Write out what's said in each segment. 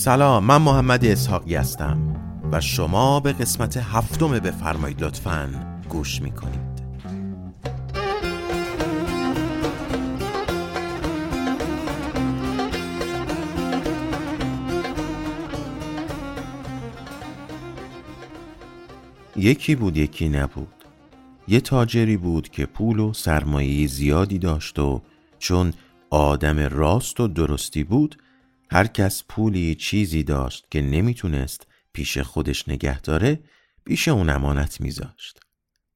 سلام من محمد اسحاقی هستم و شما به قسمت هفتم بفرمایید لطفا گوش می‌کنید. یکی بود یکی نبود. یه تاجری بود که پول و سرمایه زیادی داشت و چون آدم راست و درستی بود هر کس پولی چیزی داشت که نمی‌تونست پیش خودش نگه داره پیش اون امانت میذاشت.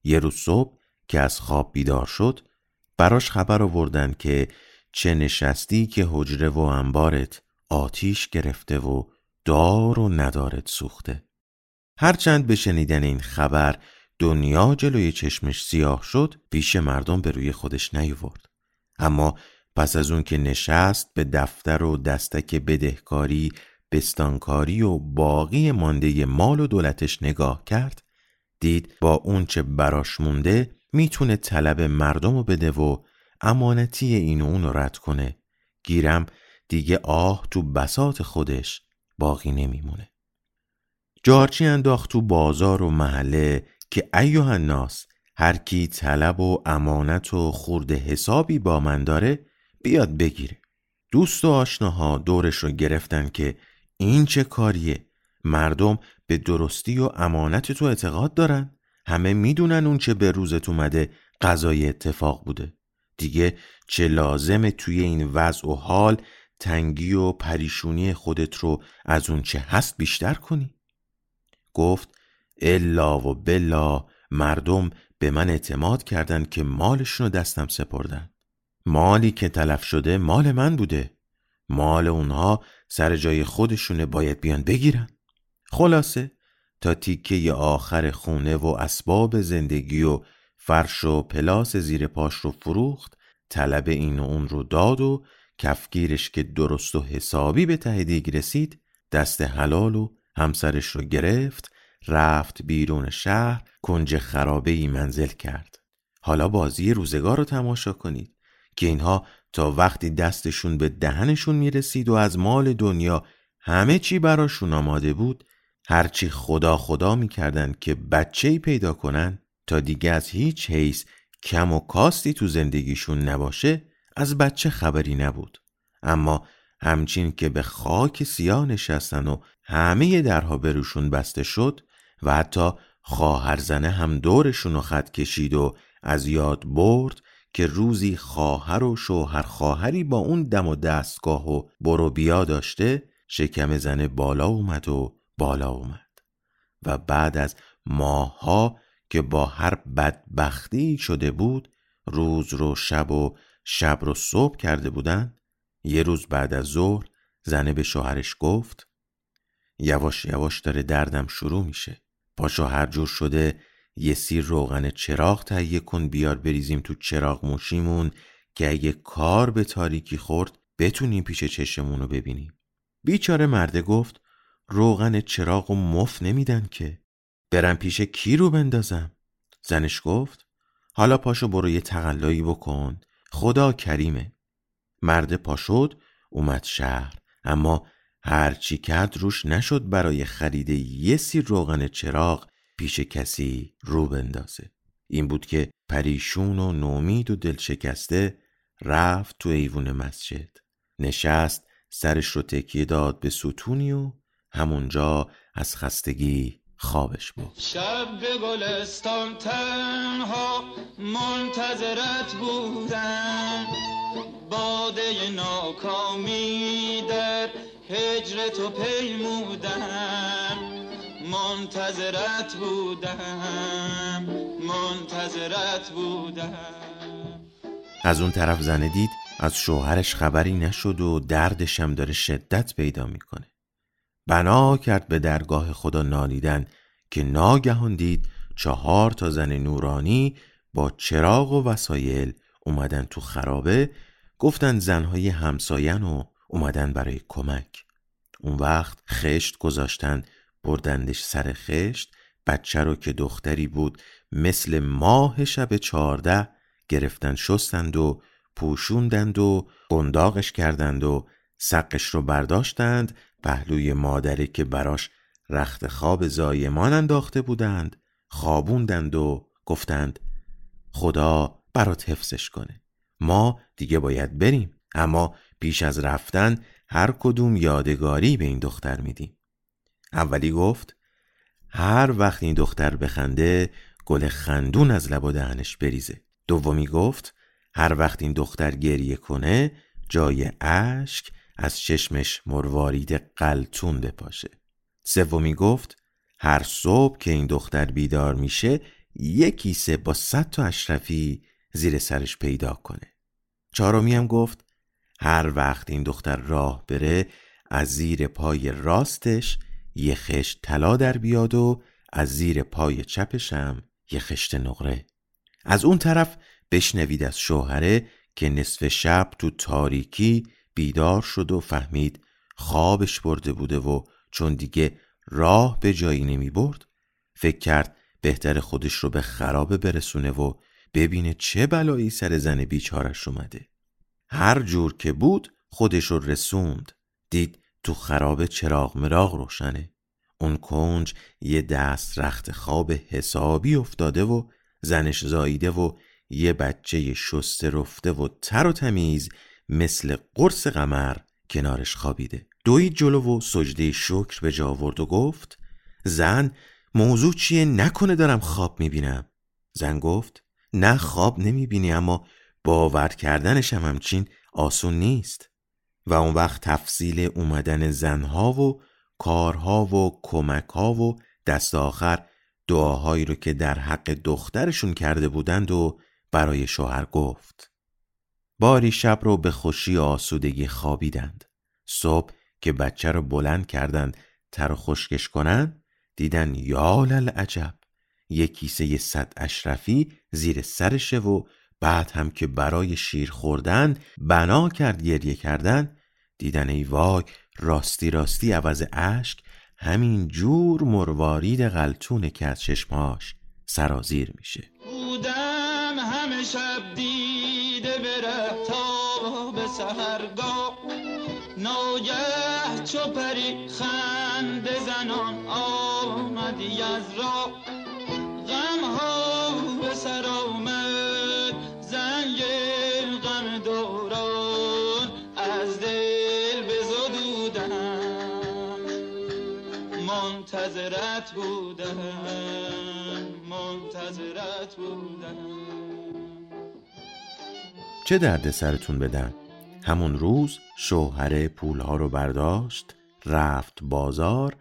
یه روز صبح که از خواب بیدار شد براش خبر آوردن که چه نشستی که حجره و انبارت آتیش گرفته و دار و ندارت سوخته. هرچند به شنیدن این خبر دنیا جلوی چشمش سیاه شد پیش مردم به روی خودش نیورد اما پس از اون که نشست به دفتر و دستک بدهکاری بستانکاری و باقی مانده مال و دولتش نگاه کرد دید با اون چه براش مونده می‌تونه طلب مردم رو بده و امانتی این و اون رد کنه. گیرم دیگه آه تو بسات خودش باقی نمیمونه. جارچی انداخت تو بازار و محله که ایوه الناس هر کی طلب و امانت و خورده حسابی با من داره بیاد بگیره. دوست و آشناها دورش رو گرفتن که این چه کاریه. مردم به درستی و امانت تو اعتقاد دارن. همه می‌دونن اون چه به روزت اومده قضای اتفاق بوده. دیگه چه لازمه توی این وضع و حال تنگی و پریشونی خودت رو از اون چه هست بیشتر کنی؟ گفت الا و بلا مردم به من اعتماد کردن که مالشون رو دستم سپردن. مالی که تلف شده مال من بوده. مال اونها سر جای خودشونه باید بیان بگیرن. خلاصه تا تیکه آخر خونه و اسباب زندگی و فرش و پلاس زیر پاش رو فروخت طلب این و اون رو داد و کفگیرش که درست و حسابی به ته رسید دست حلال و همسرش رو گرفت رفت بیرون شهر کنج خرابه ای منزل کرد. حالا بازی روزگار رو تماشا کنید. که اینها تا وقتی دستشون به دهنشون می‌رسید و از مال دنیا همه چی براشون آماده بود هرچی خدا خدا می‌کردن که بچه پیدا کنن تا دیگه از هیچ حیث کم و کاستی تو زندگیشون نباشه از بچه خبری نبود. اما همچین که به خاک سیاه نشستن و همه درها بروشون بسته شد و حتی خواهر زنه هم دورشون رو خط کشید و از یاد برد که روزی خواهر و شوهر خواهری با اون دم و دستگاه و برو بیا داشته شکم زن بالا اومد و بالا اومد. و بعد از ماها که با هر بدبختی شده بود روز رو شب و شب رو صبح کرده بودن یه روز بعد از ظهر زنه به شوهرش گفت یواش یواش داره دردم شروع میشه. پاشو هر جور شده یه سیر روغن چراغ تهیه کن بیار بریزیم تو چراغ موشیمون که اگه کار به تاریکی خورد بتونیم پیش چشمون رو ببینیم. بیچاره مرده گفت روغن چراغ و مف نمیدن که. برم پیش کی رو بندازم؟ زنش گفت حالا پاشو برو یه تقلایی بکن. خدا کریمه. مرد پاشد اومد شهر. اما هرچی کرد روش نشد برای خرید یه سیر روغن چراغ پیش کسی رو بندازه. این بود که پریشون و نومید و دل شکسته رفت تو ایوون مسجد. نشست سرش رو تکیه داد به ستونی و همونجا از خستگی خوابش بود. شب به گلستان تنها منتظرت بودم. باده ناکامی در هجر تو پیمودم. منتظرت بودم منتظرت بودم. از اون طرف زنه دید از شوهرش خبری نشد و دردشم داره شدت پیدا می‌کنه. بنا کرد به درگاه خدا نالیدن که ناگهان دید چهار تا زن نورانی با چراغ و وسایل اومدن تو خرابه گفتن زنهای همساین و اومدن برای کمک. اون وقت خشت گذاشتن بردندش سر خشت بچه رو که دختری بود مثل ماه شب چارده گرفتن شستند و پوشوندند و قنداقش کردند و سقش رو برداشتند پهلوی مادره که براش رخت خواب زایمان انداخته بودند خوابوندند و گفتند خدا برات حفظش کنه. ما دیگه باید بریم اما پیش از رفتن هر کدوم یادگاری به این دختر میدیم. اولی گفت هر وقت این دختر بخنده گل خندون از لب و دهنش بریزه. دومی گفت هر وقت این دختر گریه کنه جای اشک از چشمش مروارید قلتون بپاشه. سومی گفت هر صبح که این دختر بیدار میشه یک کیسه با صد تا اشرفی زیر سرش پیدا کنه. چهارمی هم گفت هر وقت این دختر راه بره از زیر پای راستش یه خشت طلا در بیاد و از زیر پای چپشم یه خشت نقره. از اون طرف بشنوید از شوهره که نصف شب تو تاریکی بیدار شد و فهمید خوابش برده بوده و چون دیگه راه به جایی نمی برد فکر کرد بهتر خودش رو به خرابه برسونه و ببینه چه بلایی سر زن بیچارش اومده. هر جور که بود خودش رو رسوند دید تو خراب چراغ مراغ روشنه. اون کنج یه دست رخت خواب حسابی افتاده و زنش زاییده و یه بچه شسته رفته و تر و تمیز مثل قرص قمر کنارش خوابیده. دوید جلو و سجده شکر به جا آورد و گفت زن موضوع چیه؟ نکنه دارم خواب می‌بینم. زن گفت نه خواب نمی‌بینی اما باور کردنش هم همچین آسون نیست. و اون وقت تفصیل اومدن زنها و کارها و کمکها و دست آخر دعاهایی رو که در حق دخترشون کرده بودند و برای شوهر گفت. باری شب رو به خوشی آسودگی خوابیدند. صبح که بچه رو بلند کردند تر و خشکش کنند دیدن یا عجب یک کیسه صد اشرفی زیر سرشه و بعد هم که برای شیر خوردن بنا کرد گریه کردن دیدن ای وای راستی راستی عوض اشک همین جور مروارید غلطونه که از چشماش سرازیر میشه. بودم همه شب دیده بره تا به سهرگاه ناگه چو پری منتظرت بودم منتظرت بودم. چه درد سرتون بدم همون روز شوهر پولها رو برداشت رفت بازار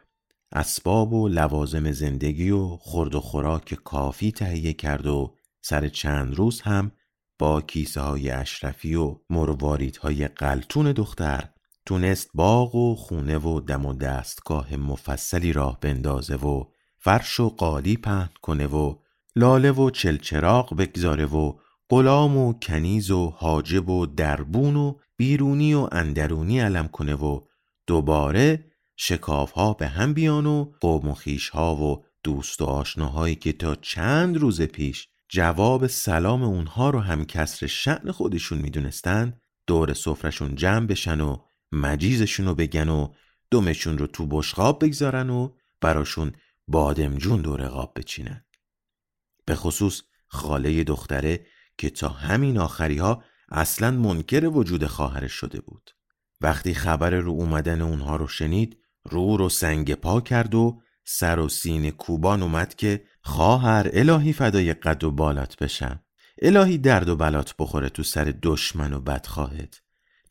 اسباب و لوازم زندگی و خورد و خوراک کافی تهیه کرد و سر چند روز هم با کیسه های اشرفی و مرواریت های قلتون دختر تونست باغ و خونه و دم و دستگاه مفصلی راه بندازه و فرش و قالی پهن کنه و لاله و چلچراغ بگذاره و غلام و کنیز و حاجب و دربون و بیرونی و اندرونی علم کنه و دوباره شکاف ها به هم بیان و قوم و خیش ها و دوست و آشناهایی که تا چند روز پیش جواب سلام اونها رو هم کسر شعن خودشون می‌دونستن دور سفرشون جمع بشن و مجیزشون رو بگن و دمشون رو تو بشقاب بگذارن و براشون بادمجون دور قاب بچینن. به خصوص خاله دختره که تا همین آخری ها اصلا منکر وجود خواهرش شده بود. وقتی خبر رو اومدن اونها رو شنید رو رو سنگ پا کرد و سر و سین کوبان اومد که خواهر الهی فدای قد و بالات بشم. الهی درد و بلات بخوره تو سر دشمن و بدخواهت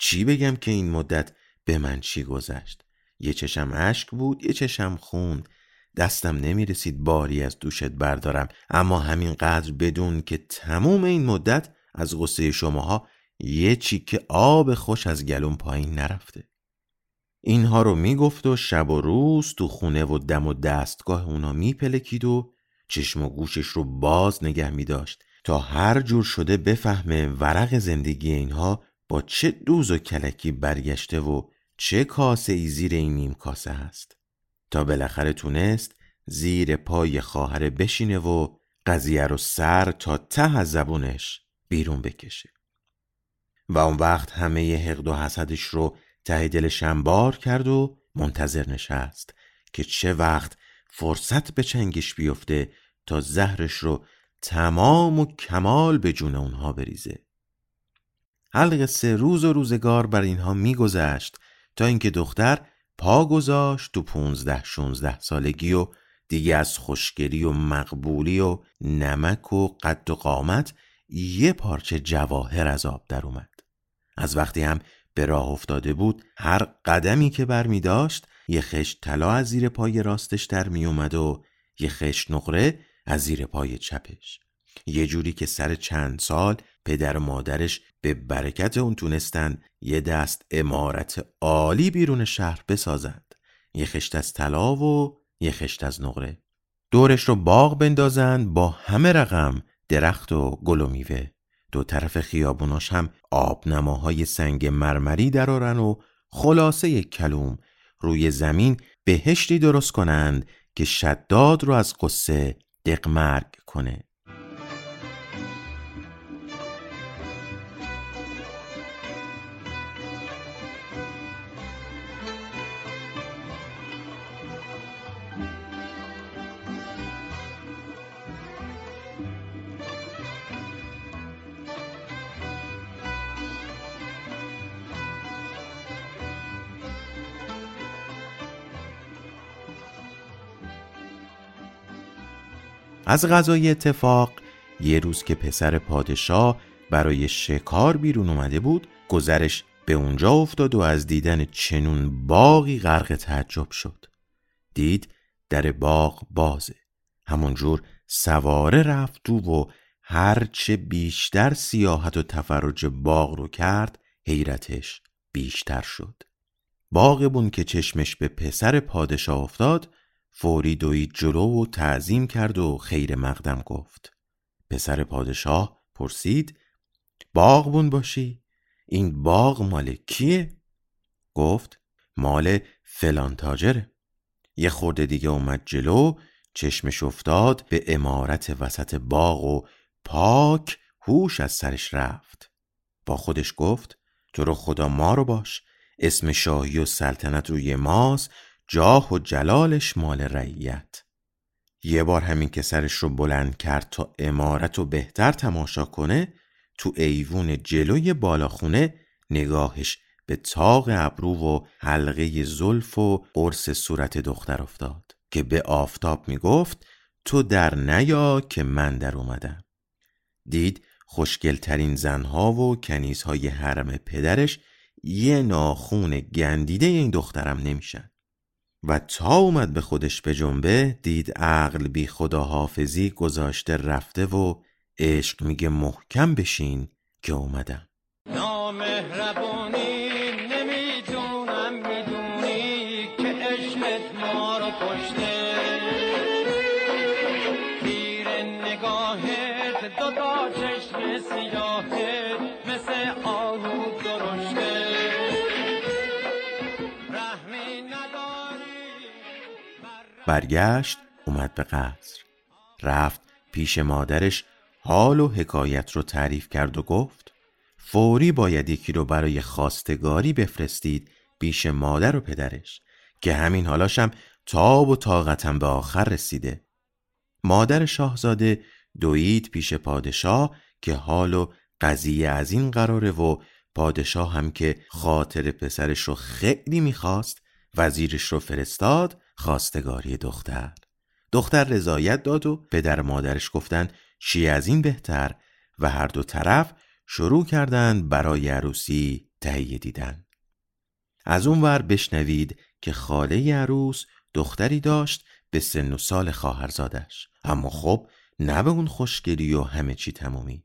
چی بگم که این مدت به من چی گذشت؟ یه چشم اشک بود یه چشم خون دستم نمی‌رسید باری از دوشت بردارم. اما همین قدر بدون که تموم این مدت از غصه شماها یه چیکه آب خوش از گلون پایین نرفته. اینها رو می‌گفت و شب و روز تو خونه و دم و دستگاه اونا میپلکید و چشم و گوشش رو باز نگه میداشت تا هر جور شده بفهمه ورق زندگی اینها با چه دوز و کلکی برگشته و چه کاسه ای زیر این نیم کاسه هست؟ تا بالاخره تونست زیر پای خواهر بشینه و قضیه رو سر تا ته از زبونش بیرون بکشه. و اون وقت همه حقد و حسدش رو ته دلش بار کرد و منتظر نشست که چه وقت فرصت به چنگش بیفته تا زهرش رو تمام و کمال به جون اونها بریزه. حلق سه روز و روزگار بر اینها میگذشت تا اینکه دختر پا گذاشت تو پونزده شونزده سالگی و دیگه از خوشگلی و مقبولی و نمک و قد و قامت یه پارچه جواهر از آب در اومد. از وقتی هم به راه افتاده بود هر قدمی که بر می داشت یه خشت طلا از زیر پای راستش در می اومد و یه خشت نقره از زیر پای چپش. یه جوری که سر چند سال پدر و مادرش به برکت اون تونستن یه دست امارت عالی بیرون شهر بسازند. یه خشت از طلا و یه خشت از نقره. دورش رو باغ بندازن با همه رقم درخت و گل و میوه. دو طرف خیابوناش هم آبنماهای سنگ مرمری درارن و خلاصه کلوم روی زمین بهشتی درست کنند که شداد رو از قصه دقمرگ کنه. از غذای اتفاق یه روز که پسر پادشاه برای شکار بیرون اومده بود گذرش به اونجا افتاد و از دیدن چنون باقی غرق تعجب شد. دید در باغ بازه. همونجور سواره رفت تو و هرچه بیشتر سیاحت و تفرج باغ رو کرد حیرتش بیشتر شد. باغبون که چشمش به پسر پادشاه افتاد فوری دوید جلو و تعظیم کرد و خیر مقدم گفت. پسر پادشاه پرسید باغبون باشی؟ این باغ مال کیه؟ گفت مال فلان تاجره. یه خورده دیگه اومد جلو چشمش افتاد به امارت وسط باغ و پاک هوش از سرش رفت. با خودش گفت تو رو خدا ما رو باش اسم شاهی و سلطنت روی ماست جاه و جلالش مال رعیت. یه بار همین که سرش رو بلند کرد تا امارت و بهتر تماشا کنه تو ایوون جلوی بالاخونه نگاهش به تاق ابرو و حلقه زلف و قرص صورت دختر افتاد که به آفتاب می‌گفت تو در نیا که من در اومدم. دید خوشگلترین زنها و کنیزهای حرم پدرش یه ناخون گندیده این دخترم نمیشن. و تا اومد به خودش به جنبه دید عقل بی خدا حافظی گذاشته رفته و عشق میگه محکم بشین که اومدم. نامهربانی نمی‌دونم می‌دونی که عشقت ما رو کشته. تیر نگاهت دو تا چشم سیاهت برگشت اومد به قصر. رفت پیش مادرش حال و حکایت رو تعریف کرد و گفت فوری باید یکی رو برای خواستگاری بفرستید پیش مادر و پدرش که همین حالاشم تاب و طاقتم به آخر رسیده. مادر شاهزاده دوید پیش پادشاه که حال و قضیه از این قراره و پادشاه هم که خاطر پسرش رو خیلی می‌خواست وزیرش رو فرستاد خواستگاری دختر. دختر رضایت داد و پدر و مادرش گفتن چی از این بهتر و هر دو طرف شروع کردند برای عروسی تهیه دیدن. از اون ور بشنوید که خاله عروس دختری داشت به سن و سال خواهرزادش اما خب نه به اون خوشگلی و همه چی تمومی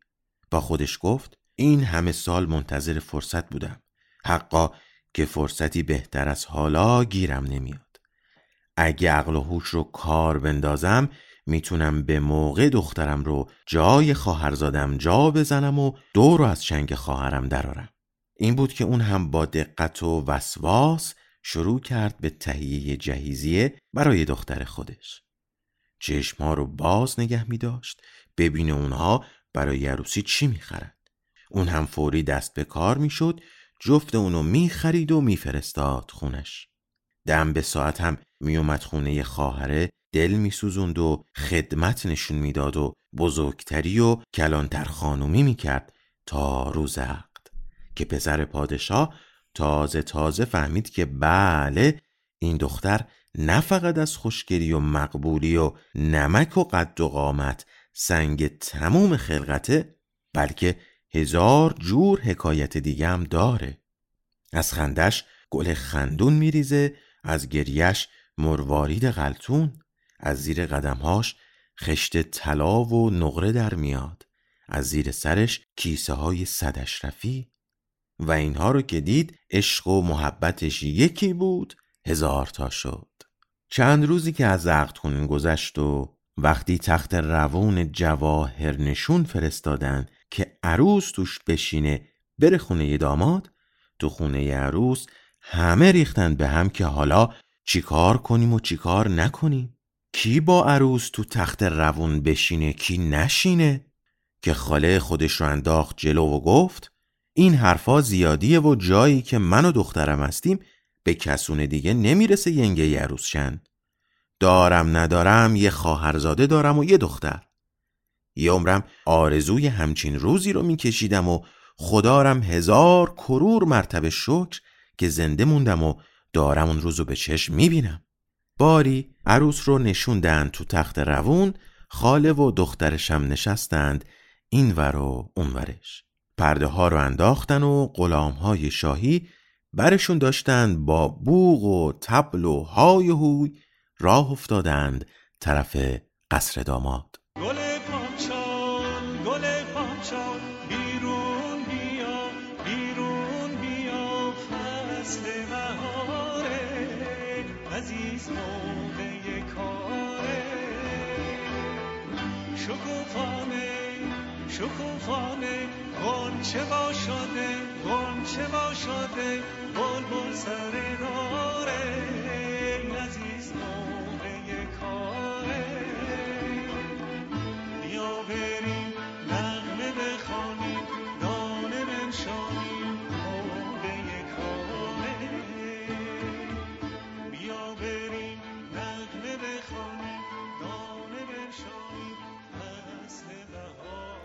با خودش گفت این همه سال منتظر فرصت بودم. حقا که فرصتی بهتر از حالا گیرم نمیاد. اگه عقل و هوش رو کار بندازم می‌تونم به موقع دخترم رو جای خواهرزادم جا بزنم و دور رو از چنگ خواهرم درارم این بود که اون هم با دقت و وسواس شروع کرد به تهیه جهیزیه برای دختر خودش. چشمها رو باز نگه می داشت ببینه اونها برای عروسی چی می‌خرند. اون هم فوری دست به کار می‌شد جفت اونو می‌خرید و میفرستاد خونش. دم به ساعت هم میومد خونه خواهره دل میسوزوند و خدمت نشون می‌داد و بزرگتری و کلانتر خانومی می‌کرد تا روز عقد که پسر پادشاه تازه تازه فهمید که بله این دختر نه فقط از خوشگلی و مقبولی و نمک و قد و قامت سنگ تموم خلقته بلکه هزار جور حکایت دیگه هم داره. از خندش گل خندون میریزه از گریش مروارید غلطون از زیر قدمهاش خشت طلا و نقره در میاد از زیر سرش کیسه های صد اشرفی و اینها رو که دید عشق و محبتش یکی بود هزار تا شد. چند روزی که از عقد خونین گذشت و وقتی تخت روون جواهر نشون فرستادن که عروس توش بشینه بره خونه داماد تو خونه عروس همه ریختن به هم که حالا چیکار کنیم و چیکار نکنیم؟ کی با عروس تو تخت روون بشینه کی نشینه؟ که خاله خودش رو انداخت جلو و گفت این حرفا زیادیه و جایی که من و دخترم هستیم به کسون دیگه نمی‌رسه ینگه عروس شن. دارم ندارم یه خواهرزاده دارم و یه دختر. یه عمرم آرزوی همچین روزی رو میکشیدم و خدارم هزار کرور مرتبه شکر که زنده موندم و دارم اون روزو به چشم می‌بینم. باری عروس رو نشوندن تو تخت روون خاله و دخترشم نشستند این ور و اون ورش. پرده ها رو انداختن و غلام های شاهی برشون داشتند با بوغ و تبل و های هوی. راه افتادند طرف قصر داماد. شکوفانه غنچه با شده غنچه با شده بلبل سر داره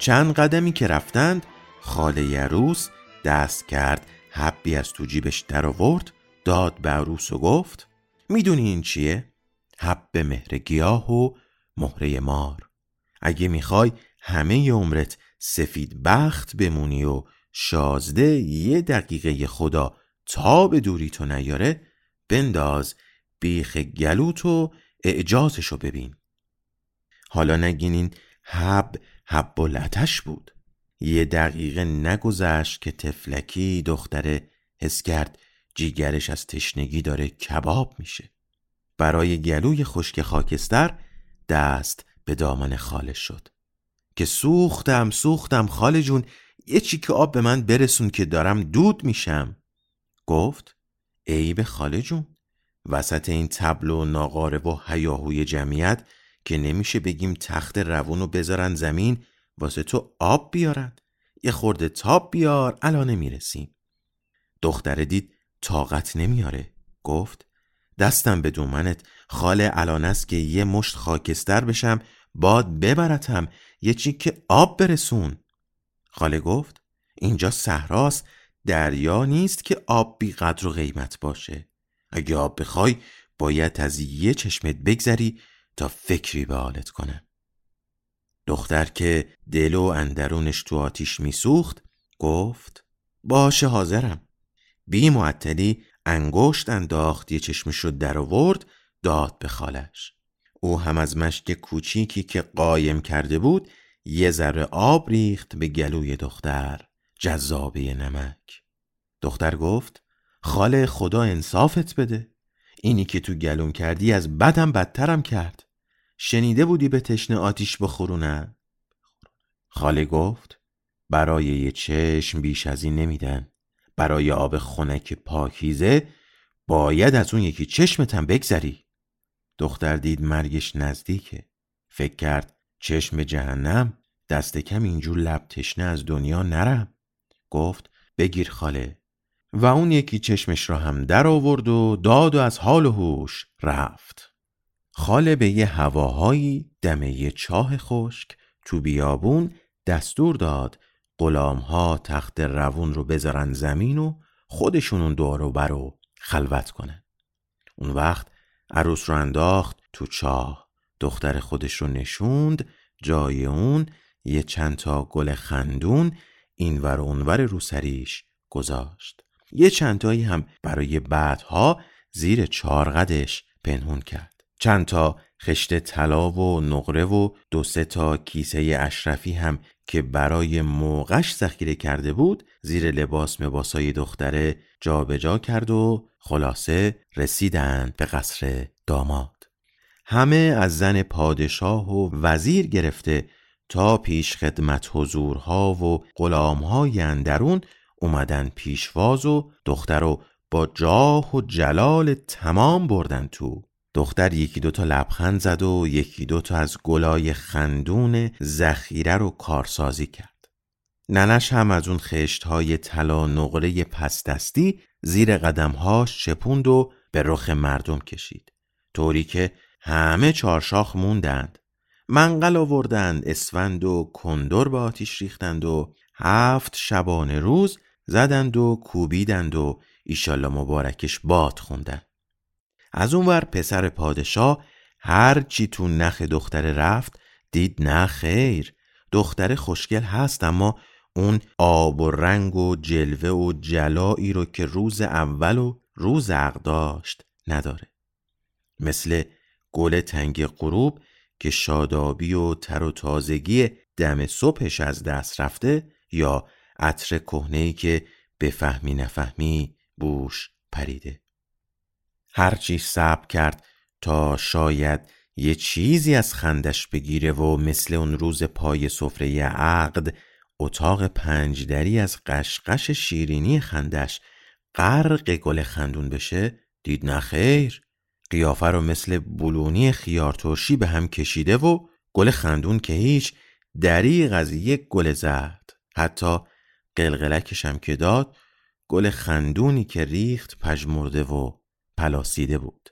چند قدمی که رفتند خاله عروس دست کرد حبی از تو جیبش در آورد داد به عروس و گفت می‌دونی این چیه؟ حب مهر گیاه و مهره مار اگه می‌خوای همه عمرت سفید بخت بمونی و شازده یه دقیقه خدا تا به دوری تو نیاره بنداز بیخ گلوت و اعجازشو ببین حالا نگینین حب حب و لتش بود. یه دقیقه نگذشت که تفلکی دختره حس کرد جیگرش از تشنگی داره کباب میشه. برای گلوی خشک خاکستر دست به دامن خاله شد. که سوختم سوختم خاله جون یه چیک آب به من برسون که دارم دود میشم. گفت ای به خاله جون وسط این تبل و ناقاره و هیاهوی جمعیت که نمیشه بگیم تخت روون رو بذارن زمین واسه تو آب بیارن. یه خورده تاب بیار الان می‌رسیم دختره دید طاقت نمیاره. گفت دستم به دومنت خاله الان است که یه مشت خاکستر بشم باد ببرتم. یه چیک آب برسون. خاله گفت اینجا صحراست. دریا نیست که آب بی قدر و قیمت باشه. اگه آب بخوای باید از یه چشمت بگذری تا فکری به حالت کنم دختر که دل و اندرونش تو آتیش میسوخت گفت باشه حاضرم. بی معطلی انگشت انداخت یه چشمش رو در آورد داد به خالش. او هم از مشک کوچیکی که قایم کرده بود یه ذره آب ریخت به گلوی دختر جذابه نمک. دختر گفت خاله خدا انصافت بده. اینی که تو گلوم کردی از بدم بدترم کرد. شنیده بودی به تشنه آتیش بخورونه؟ خاله گفت برای یه چشم بیش از این نمیدن. برای آب خنک پاکیزه باید از اون یکی چشمتم بگذری. دختر دید مرگش نزدیکه. فکر کرد چشم جهنم دست کم اینجور لب تشنه از دنیا نرم. گفت بگیر خاله. و اون یکی چشمش را هم در آورد و داد و از حال و هوش رفت. خاله به یه هواهایی دمه یه چاه خشک تو بیابون دستور داد غلامها تخت روون رو بذارن زمین و خودشون اون دور و برو خلوت کنن. اون وقت عروس رو انداخت تو چاه. دختر خودش رو نشوند جای اون یه چند تا گل خندون اینور و اونور روسریش گذاشت. یه چندتایی هم برای بعدها زیر چارقدش پنهون کرد. چند تا خشت طلا و نقره و دو سه تا کیسه اشرفی هم که برای موقعش ذخیره کرده بود زیر لباس مباسای دختره جابجا جا کرد و خلاصه رسیدند به قصر داماد. همه از زن پادشاه و وزیر گرفته تا پیش خدمت حضورها و غلامهای اندرون اومدن پیشواز و دختر رو با جاه و جلال تمام بردن تو. دختر یکی دوتا لبخند زد و یکی دوتا از گلای خندون ذخیره رو کارسازی کرد. ننش هم از اون خشت های طلا نقره پس دستی زیر قدمهاش چپوند و به رخ مردم کشید. طوری که همه چارشاخ موندند. منقل آوردند اسفند و کندر به آتیش ریختند و هفت شبانه روز زدند و کوبیدند و ایشالله مبارکش باد خوندند. از اونور پسر پادشاه هر چی تو نخ دختر رفت دید نه خیر. دختر خوشگل هست اما اون آب و رنگ و جلوه و جلایی رو که روز اول و روز عقد داشت نداره. مثل گل تنگ غروب که شادابی و تر و تازگی دم صبحش از دست رفته یا عطر کهنه‌ای که بفهمی نفهمی بوش پریده. هرچی صبر کرد تا شاید یه چیزی از خندش بگیره و مثل اون روز پای سفره عقد اتاق پنجدری از قشقش شیرینی خندش غرق گل خندون بشه دید نخیر قیافه رو مثل بلونی خیار ترشی به هم کشیده و گل خندون که هیچ دریغ از یک گل زرد. حتی قلقلکش هم که داد گل خندونی که ریخت پژمرده و پلاسیده بود.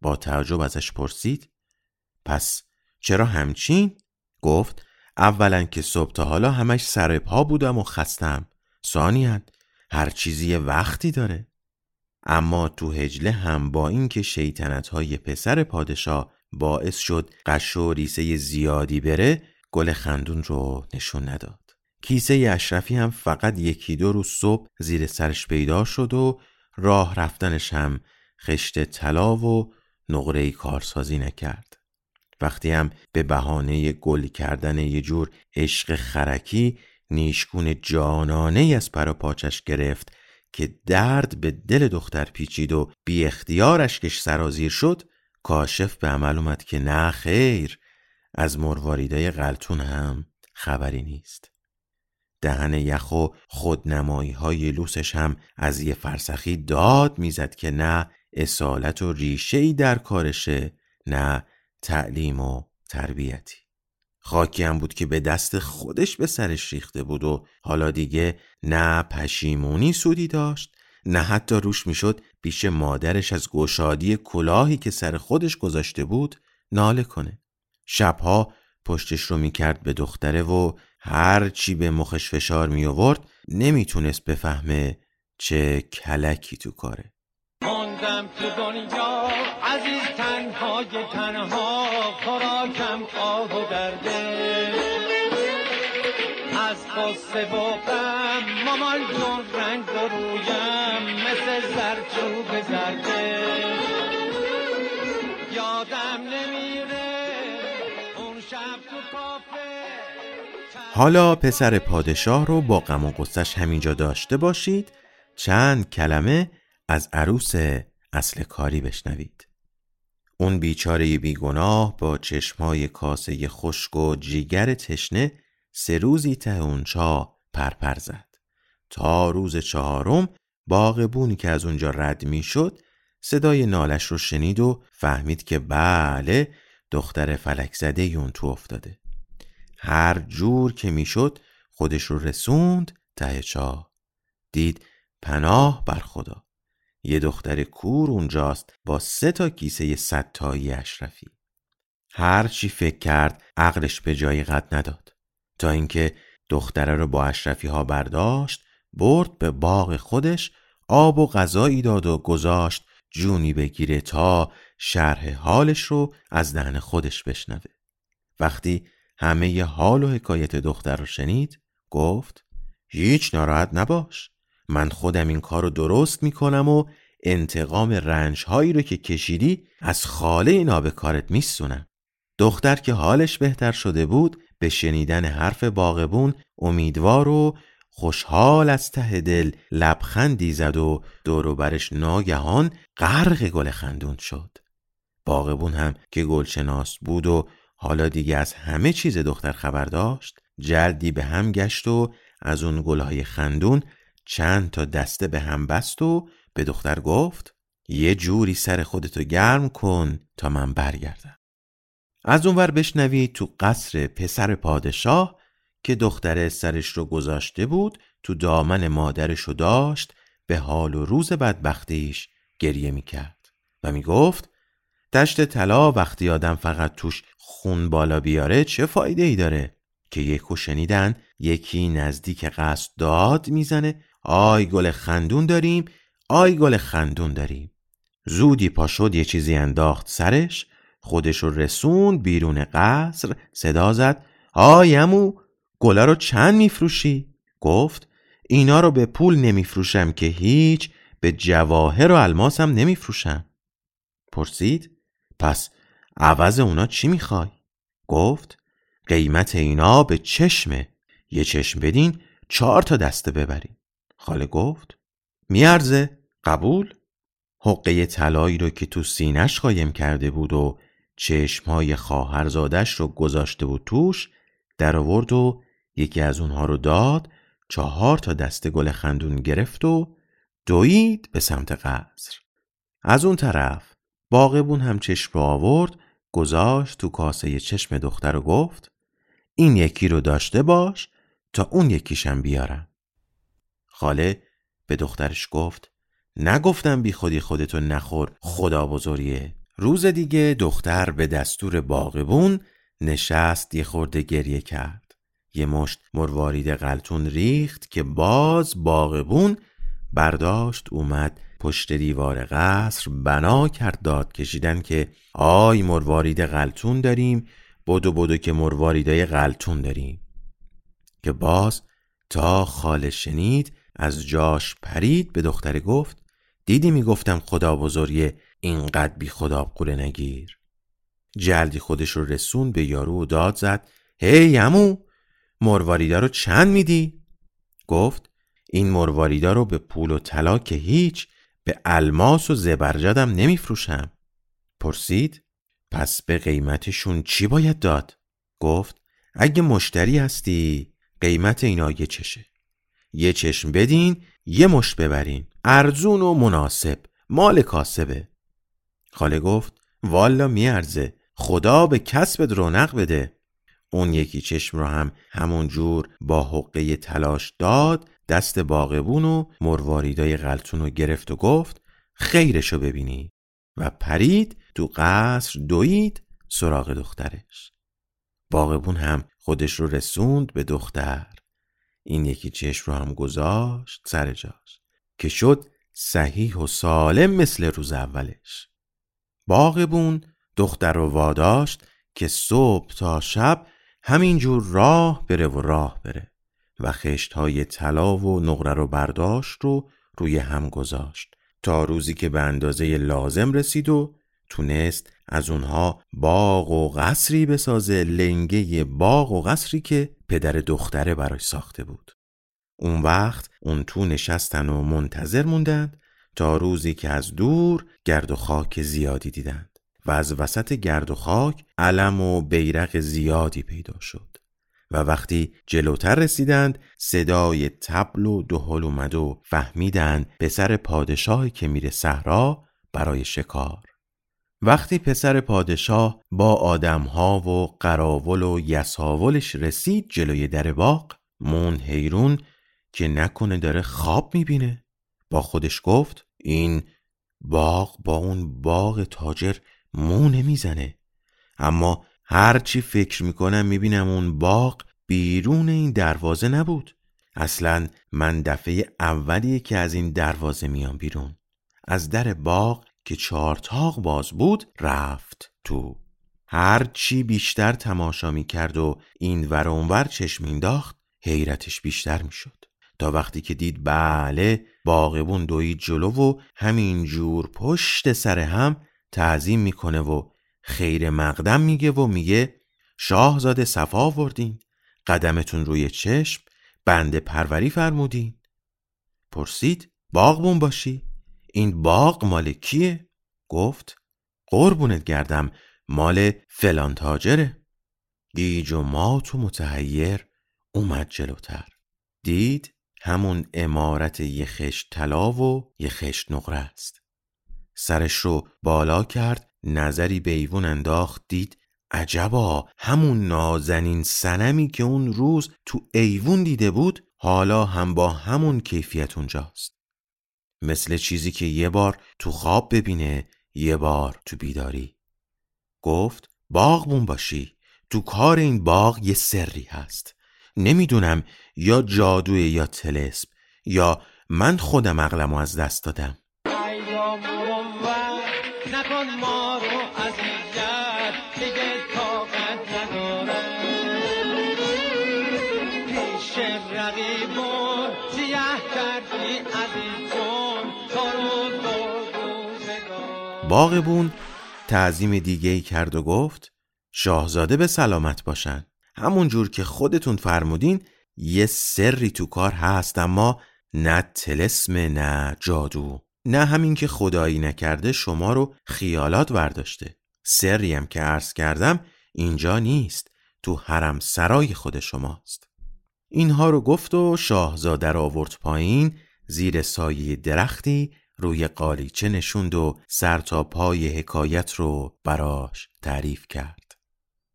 با تعجب ازش پرسید پس چرا همچین؟ گفت اولا که صبح تا حالا همش سر پا بودم و خستم. ثانیا هر چیزی وقتی داره. اما تو هجله هم با اینکه شیطنت های پسر پادشاه باعث شد قش و ریسه زیادی بره گل خندون رو نشون نداد. کیسه اشرفی هم فقط یکی دو روز صبح زیر سرش پیدا شد و راه رفتنش هم خشت طلا و نقره کارسازی نکرد. وقتی هم به بهانه گل کردن یه جور عشق خرکی نیشگون جانانه از پر پاچش گرفت که درد به دل دختر پیچید و بی اختیارش کش سرازیر شد کاشف به عمل اومد که نه خیر از مرواریدای غلطون هم خبری نیست. دهن یخ و خودنمایی های لوسش هم از یه فرسخی داد می‌زد که نه اصالت و ریشه در کارشه نه تعلیم و تربیتی. خاکی هم بود که به دست خودش به سرش ریخته بود و حالا دیگه نه پشیمونی سودی داشت نه حتی روش می‌شد پیش مادرش از گشادی کلاهی که سر خودش گذاشته بود ناله کنه. شبها پشتش رو می‌کرد به دختره و هر چی به مخش فشار می آورد نمی‌تونست بفهمه چه کلکی تو کاره. موندم تو دنیا عزیز تنهای تنها خوراکم آه و درده. از قصه و غم مامان جون رنگ رویم مثل زرچوب زرده. یادم نمیره اون شب تو کافه حالا پسر پادشاه رو با غم و غصش همینجا داشته باشید. چند کلمه از عروس اصل کاری بشنوید. اون بیچاره بیگناه با چشمای کاسه خشک و جیگر تشنه سه روزی ته اون چا پرپر زد. تا روز چهارم باغبونی که از اونجا رد می‌شد صدای نالش رو شنید و فهمید که بله دختر فلک زده اون تو افتاده. هر جور که می‌شد خودش رو رسوند ته چاه. دید پناه بر خدا. یه دختر کور اونجاست با سه تا کیسه صد تایی اشرفی. هر چی فکر کرد عقلش به جایی قد نداد. تا اینکه دختره رو با اشرفی ها برداشت برد به باغ خودش آب و غذایی داد و گذاشت جونی بگیره تا شرح حالش رو از دهن خودش بشنوه. وقتی همه ی حال و حکایت دختر رو شنید گفت هیچ ناراحت نباش. من خودم این کار رو درست می‌کنم و انتقام رنج هایی رو که کشیدی از خاله نابکارت میسونم. دختر که حالش بهتر شده بود به شنیدن حرف باغبون امیدوار و خوشحال از ته دل لبخندی زد و دوروبرش ناگهان غرق گل خندون شد. باغبون هم که گلشناس بود و حالا دیگه از همه چیز دختر خبر داشت جلدی به هم گشت و از اون گلهای خندون چند تا دسته به هم بست و به دختر گفت یه جوری سر خودتو گرم کن تا من برگردم. از اونور بشنوید تو قصر پسر پادشاه که دختر سرش رو گذاشته بود تو دامن مادرش رو داشت به حال و روز بدبختیش گریه می‌کرد و می‌گفت دشت طلا وقتی آدم فقط توش خون بالا بیاره چه فایده ای داره؟ که یکو شنیدن یکی نزدیک قصد داد می‌زنه. آی گل خندون داریم آی گل خندون داریم. زودی پا شد یه چیزی انداخت سرش. خودش رو رسوند بیرون قصر صدا زد. آی امو گلا رو چند میفروشی؟ گفت اینا رو به پول نمیفروشم که هیچ به جواهر و الماسم نمیفروشم. پرسید پس عوض اونا چی می‌خوای؟ گفت قیمت اینا به چشمه یه چشم بدین چهار تا دسته ببرین خاله گفت میارزه قبول؟ حقه طلایی رو که تو سینش قایم کرده بود و چشمهای خواهرزادش رو گذاشته بود توش در آورد و یکی از اونها رو داد چهار تا دسته گل خندون گرفت و دوید به سمت قصر از اون طرف باغبون هم چشم رو آورد گذاشت تو کاسه چشم دختر و گفت این یکی رو داشته باش تا اون یکیشم بیارم. خاله به دخترش گفت نگفتم بی خودی خودتو نخور خدا بزرگیه روز دیگه دختر به دستور باغبون نشست یه خورده گریه کرد. یه مشت مروارید قلتون ریخت که باز باغبون برداشت اومد پشت دیوار قصر بنا کرد داد کشیدن که آی مروارید قلتون داریم بدو بدو که مرواریدای قلتون داریم که باز تا خاله شنید از جاش پرید به دختره گفت دیدی می‌گفتم خدا بزرگه اینقدر بی خدا قوله نگیر جلدی خودش رو رسون به یارو و داد زد هی امو مرواریدا رو چند میدی؟ گفت این مرواریدا رو به پول و طلا که هیچ به الماس و زبرجدم نمیفروشم. پرسید پس به قیمتشون چی باید داد؟ گفت اگه مشتری هستی قیمت اینا یه چشه. یه چشم بدین یه مشت ببرین. ارزون و مناسب. مال کاسبه. خاله گفت والا میارزه. خدا به کسبت رونق بده. اون یکی چشم رو هم همون جور با حقه تلاش داد دست باغبون و مرواریدای غلطون رو گرفت و گفت خیرشو ببینی. و پرید تو قصر دوید سراغ دخترش. باغبون هم خودش رو رسوند به دختر. این یکی چشم رو هم گذاشت سر جاش که شد صحیح و سالم مثل روز اولش. باغبون دختر رو واداشت که صبح تا شب همینجور راه بره و راه بره. و خشت های طلا و نقره رو برداشت رو روی هم گذاشت. تا روزی که به اندازه لازم رسید و تونست از اونها باغ و قصری بسازه لنگه باغ و قصری که پدر دختره براش ساخته بود. اون وقت اون تو نشستن و منتظر موندند تا روزی که از دور گرد و خاک زیادی دیدند و از وسط گرد و خاک علم و بیرق زیادی پیدا شد. و وقتی جلوتر رسیدند صدای تبل و دهل اومد و فهمیدند پسر پادشاهی که میره صحرا برای شکار. وقتی پسر پادشاه با آدمها و قراول و یساولش رسید جلوی در باغ مون حیرون که نکنه داره خواب می‌بینه. با خودش گفت این باغ با اون باغ تاجر مو نمی‌زنه. اما هرچی فکر می‌کنم می‌بینم اون باغ بیرون این دروازه نبود. اصلا من دفعه اولیه که از این دروازه میام بیرون. از در باغ که چارتاق باز بود رفت تو. هر چی بیشتر تماشا می کرد و این ور اونور چشم مینداخت حیرتش بیشتر می‌شد. تا وقتی که دید بله باغبون دوید جلو و همین جور پشت سر هم تعظیم می‌کنه و خیر مقدم میگه و میگه شاهزاده صفا آوردین قدمتون روی چشم بنده پروری فرمودین. پرسید باغبون باشی؟ این باغ مال کیه؟ گفت قربونت گردم مال فلان تاجره. گیج و مات و متحیر اومد جلوتر. دید همون امارت یه خشت طلا و یه خشت نقره است. سرش رو بالا کرد نظری به ایوون انداخت دید عجبا همون نازنین سنمی که اون روز تو ایوون دیده بود حالا هم با همون کیفیت اونجاست. مثل چیزی که یه بار تو خواب ببینه یه بار تو بیداری. گفت باغبون باشی. تو کار این باغ یه سری هست. نمی‌دونم یا جادوه یا تلسم یا من خودم عقلمو از دست دادم. باغبون تعظیم دیگه ای کرد و گفت شاهزاده به سلامت باشن. همون جور که خودتون فرمودین یه سری تو کار هست اما نه تلسم نه جادو. نه همین که خدایی نکرده شما رو خیالات ورداشته. سری هم که عرض کردم اینجا نیست. تو حرم سرای خود شماست. اینها رو گفت و شاهزاده رو آورد پایین زیر سایه درختی روی قالیچه نشوند و سر تا پای حکایت رو براش تعریف کرد.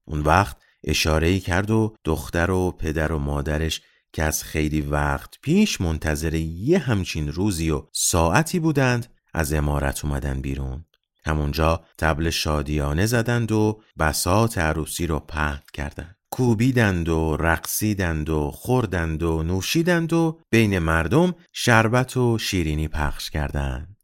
اون وقت اشاره کرد و دختر و پدر و مادرش که از خیلی وقت پیش منتظر یه همچین روزی و ساعتی بودند از امارت اومدن بیرون. همونجا تبل شادیانه زدند و بسات عروسی رو پهن کردند. کوبیدند و رقصیدند و خوردند و نوشیدند و بین مردم شربت و شیرینی پخش کردند.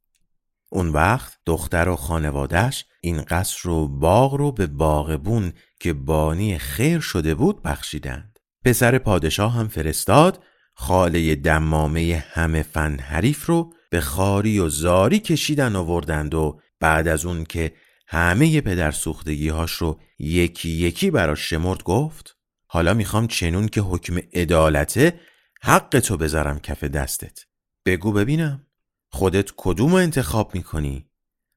اون وقت دختر و خانوادش این قصر و باغ رو به باغبون که بانی خیر شده بود بخشیدند. پسر پادشاه هم فرستاد خاله دمامه همه فن حریف رو به خاری و زاری کشیدن آوردند و بعد از اون که همه پدر سوختگیهاش رو یکی یکی براش شمرد گفت. حالا می‌خوام چنون که حکم عدالته حق تو بذارم کف دستت. بگو ببینم. خودت کدوم انتخاب می‌کنی؟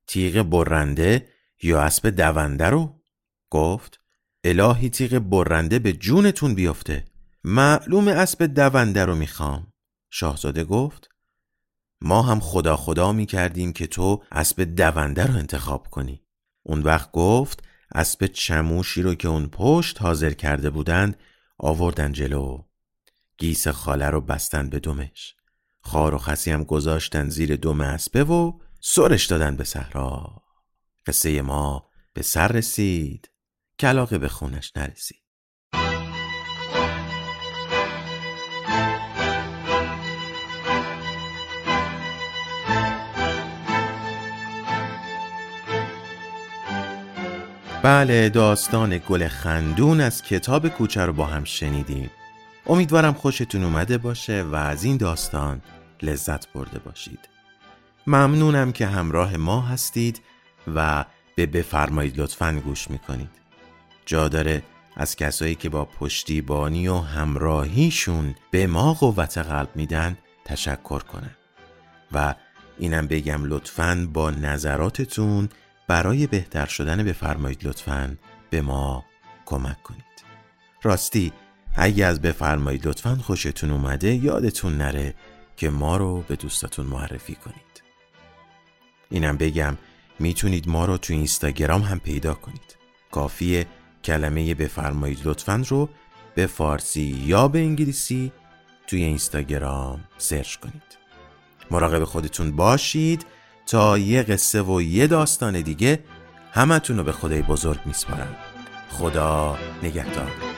تیغ برنده یا اسب دونده رو؟ گفت. الهی تیغ برنده به جونتون بیفته. معلوم اسب دونده رو می‌خوام. شاهزاده گفت. ما هم خدا خدا می‌کردیم که تو اسب دونده رو انتخاب کنی. اون وقت گفت اسب چموشی رو که اون پشت حاضر کرده بودند آوردن جلو. گیس خاله رو بستن به دمش خار و خسی هم گذاشتن زیر دم اسبه و سرش دادن به صحرا. قصه ما به سر رسید. کلاقه به خونش نرسید. بله داستان گل خندون از کتاب کوچه رو با هم شنیدیم. امیدوارم خوشتون اومده باشه و از این داستان لذت برده باشید. ممنونم که همراه ما هستید و به بفرمایید لطفا گوش می‌کنید. جا داره از کسایی که با پشتیبانی و همراهیشون به ما قوت قلب میدن تشکر کنم. و اینم بگم لطفا با نظراتتون برای بهتر شدن بفرمایید لطفا به ما کمک کنید. راستی اگه از بفرمایید لطفا خوشتون اومده یادتون نره که ما رو به دوستاتون معرفی کنید. اینم بگم می‌تونید ما رو تو اینستاگرام هم پیدا کنید. کافیه کلمه بفرمایید لطفا رو به فارسی یا به انگلیسی توی اینستاگرام سرچ کنید. مراقب خودتون باشید. تا یه قصه و یه داستان دیگه همتون رو به خدای بزرگ میسپارم. خدا نگهدار.